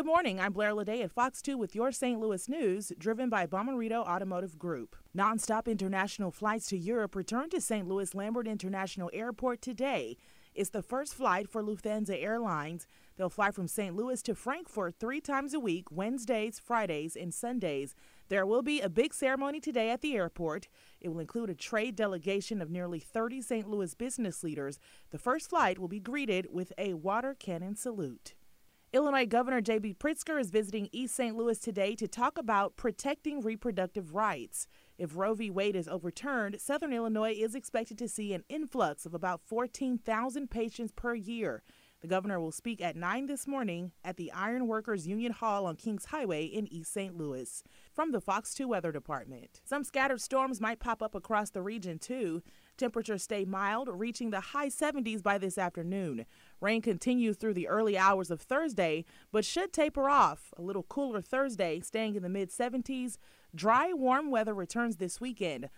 Good morning. I'm Blair Lede at Fox 2 with your St. Louis news, driven by Bommarito Automotive Group. Nonstop international flights to Europe return to St. Louis Lambert International Airport today. It's the first flight for Lufthansa Airlines. They'll fly from St. Louis to Frankfurt three times a week, Wednesdays, Fridays, and Sundays. There will be a big ceremony today at the airport. It will include a trade delegation of nearly 30 St. Louis business leaders. The first flight will be greeted with a water cannon salute. Illinois Governor J.B. Pritzker is visiting East St. Louis today to talk about protecting reproductive rights. If Roe v. Wade is overturned, Southern Illinois is expected to see an influx of about 14,000 patients per year. The governor will speak at 9 this morning at the Iron Workers Union Hall on Kings Highway in East St. Louis. From the Fox 2 Weather Department, some scattered storms might pop up across the region too. Temperatures stay mild, reaching the high 70s by this afternoon. Rain continues through the early hours of Thursday, but should taper off. A little cooler Thursday, staying in the mid 70s. Dry, warm weather returns this weekend.